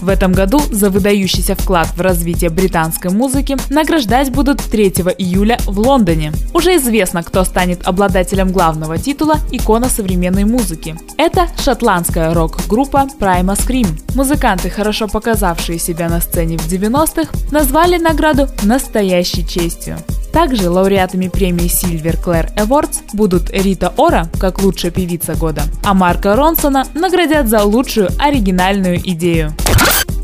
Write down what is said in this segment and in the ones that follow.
В этом году за выдающийся вклад в развитие британской музыки награждать будут 3 июля в Лондоне. Уже известно, кто станет обладателем главного титула «Икона современной музыки». Это шотландская рок-группа Prima Scream. Музыканты, хорошо показавшие себя на сцене в 90-х, назвали награду настоящей честью. Также лауреатами премии Silver Clare Awards будут Рита Ора, как лучшая певица года, а Марка Ронсона наградят за лучшую оригинальную идею.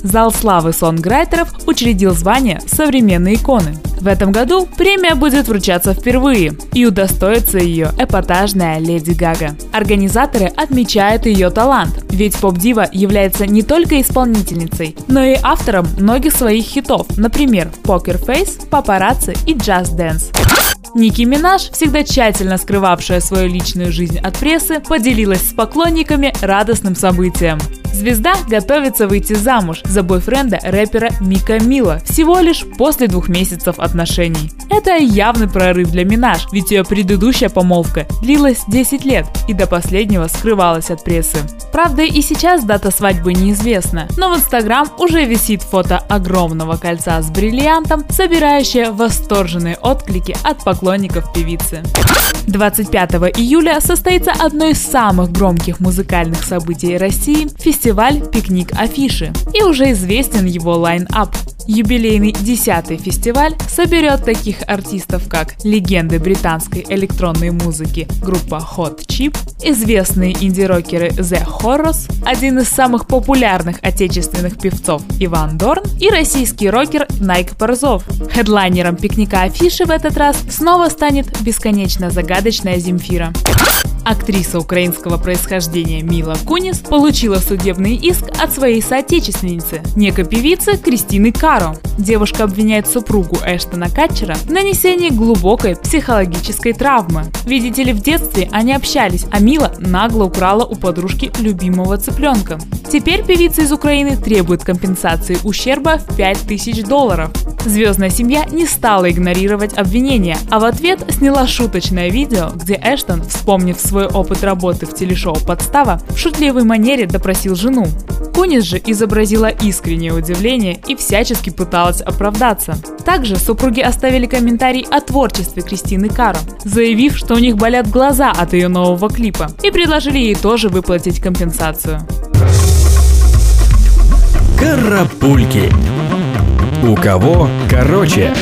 Зал славы сонграйтеров учредил звание «Современные иконы». В этом году премия будет вручаться впервые, и удостоится ее эпатажная Леди Гага. Организаторы отмечают ее талант, ведь поп-дива является не только исполнительницей, но и автором многих своих хитов, например, Poker Face, Paparazzi и Just Dance. Ники Минаж, всегда тщательно скрывавшая свою личную жизнь от прессы, поделилась с поклонниками радостным событием. Звезда готовится выйти замуж за бойфренда рэпера Мика Мила всего лишь после двух месяцев отношений. Это явный прорыв для Минаж, ведь ее предыдущая помолвка длилась 10 лет и до последнего скрывалась от прессы. Правда, и сейчас дата свадьбы неизвестна, но в Инстаграм уже висит фото огромного кольца с бриллиантом, собирающее восторженные отклики от поклонников певицы. 25 июля состоится одно из самых громких музыкальных событий России – фестиваль «Пикник Афиши». И уже известен его лайн-ап. Юбилейный 10-й фестиваль соберет таких артистов, как легенды британской электронной музыки группа Hot Chip, известные инди-рокеры The Horrors, один из самых популярных отечественных певцов Иван Дорн и российский рокер Найк Борзов. Хедлайнером пикника афиши в этот раз снова станет бесконечно загадочная Земфира. Актриса украинского происхождения Мила Кунис получила судебный иск от своей соотечественницы, некой певицы Кристины Каро. Девушка обвиняет супругу Эштона Катчера в нанесении глубокой психологической травмы. Видите ли, в детстве они общались, а Мила нагло украла у подружки любимого цыпленка. Теперь певица из Украины требует компенсации ущерба в 5000 долларов. Звездная семья не стала игнорировать обвинения, а в ответ сняла шуточное видео, где Эштон, вспомнив свой опыт работы в телешоу «Подстава», в шутливой манере допросил жену. Кунис же изобразила искреннее удивление и всячески пыталась оправдаться. Также супруги оставили комментарий о творчестве Кристины Каро, заявив, что у них болят глаза от ее нового клипа, и предложили ей тоже выплатить компенсацию. Карапульки. У кого короче.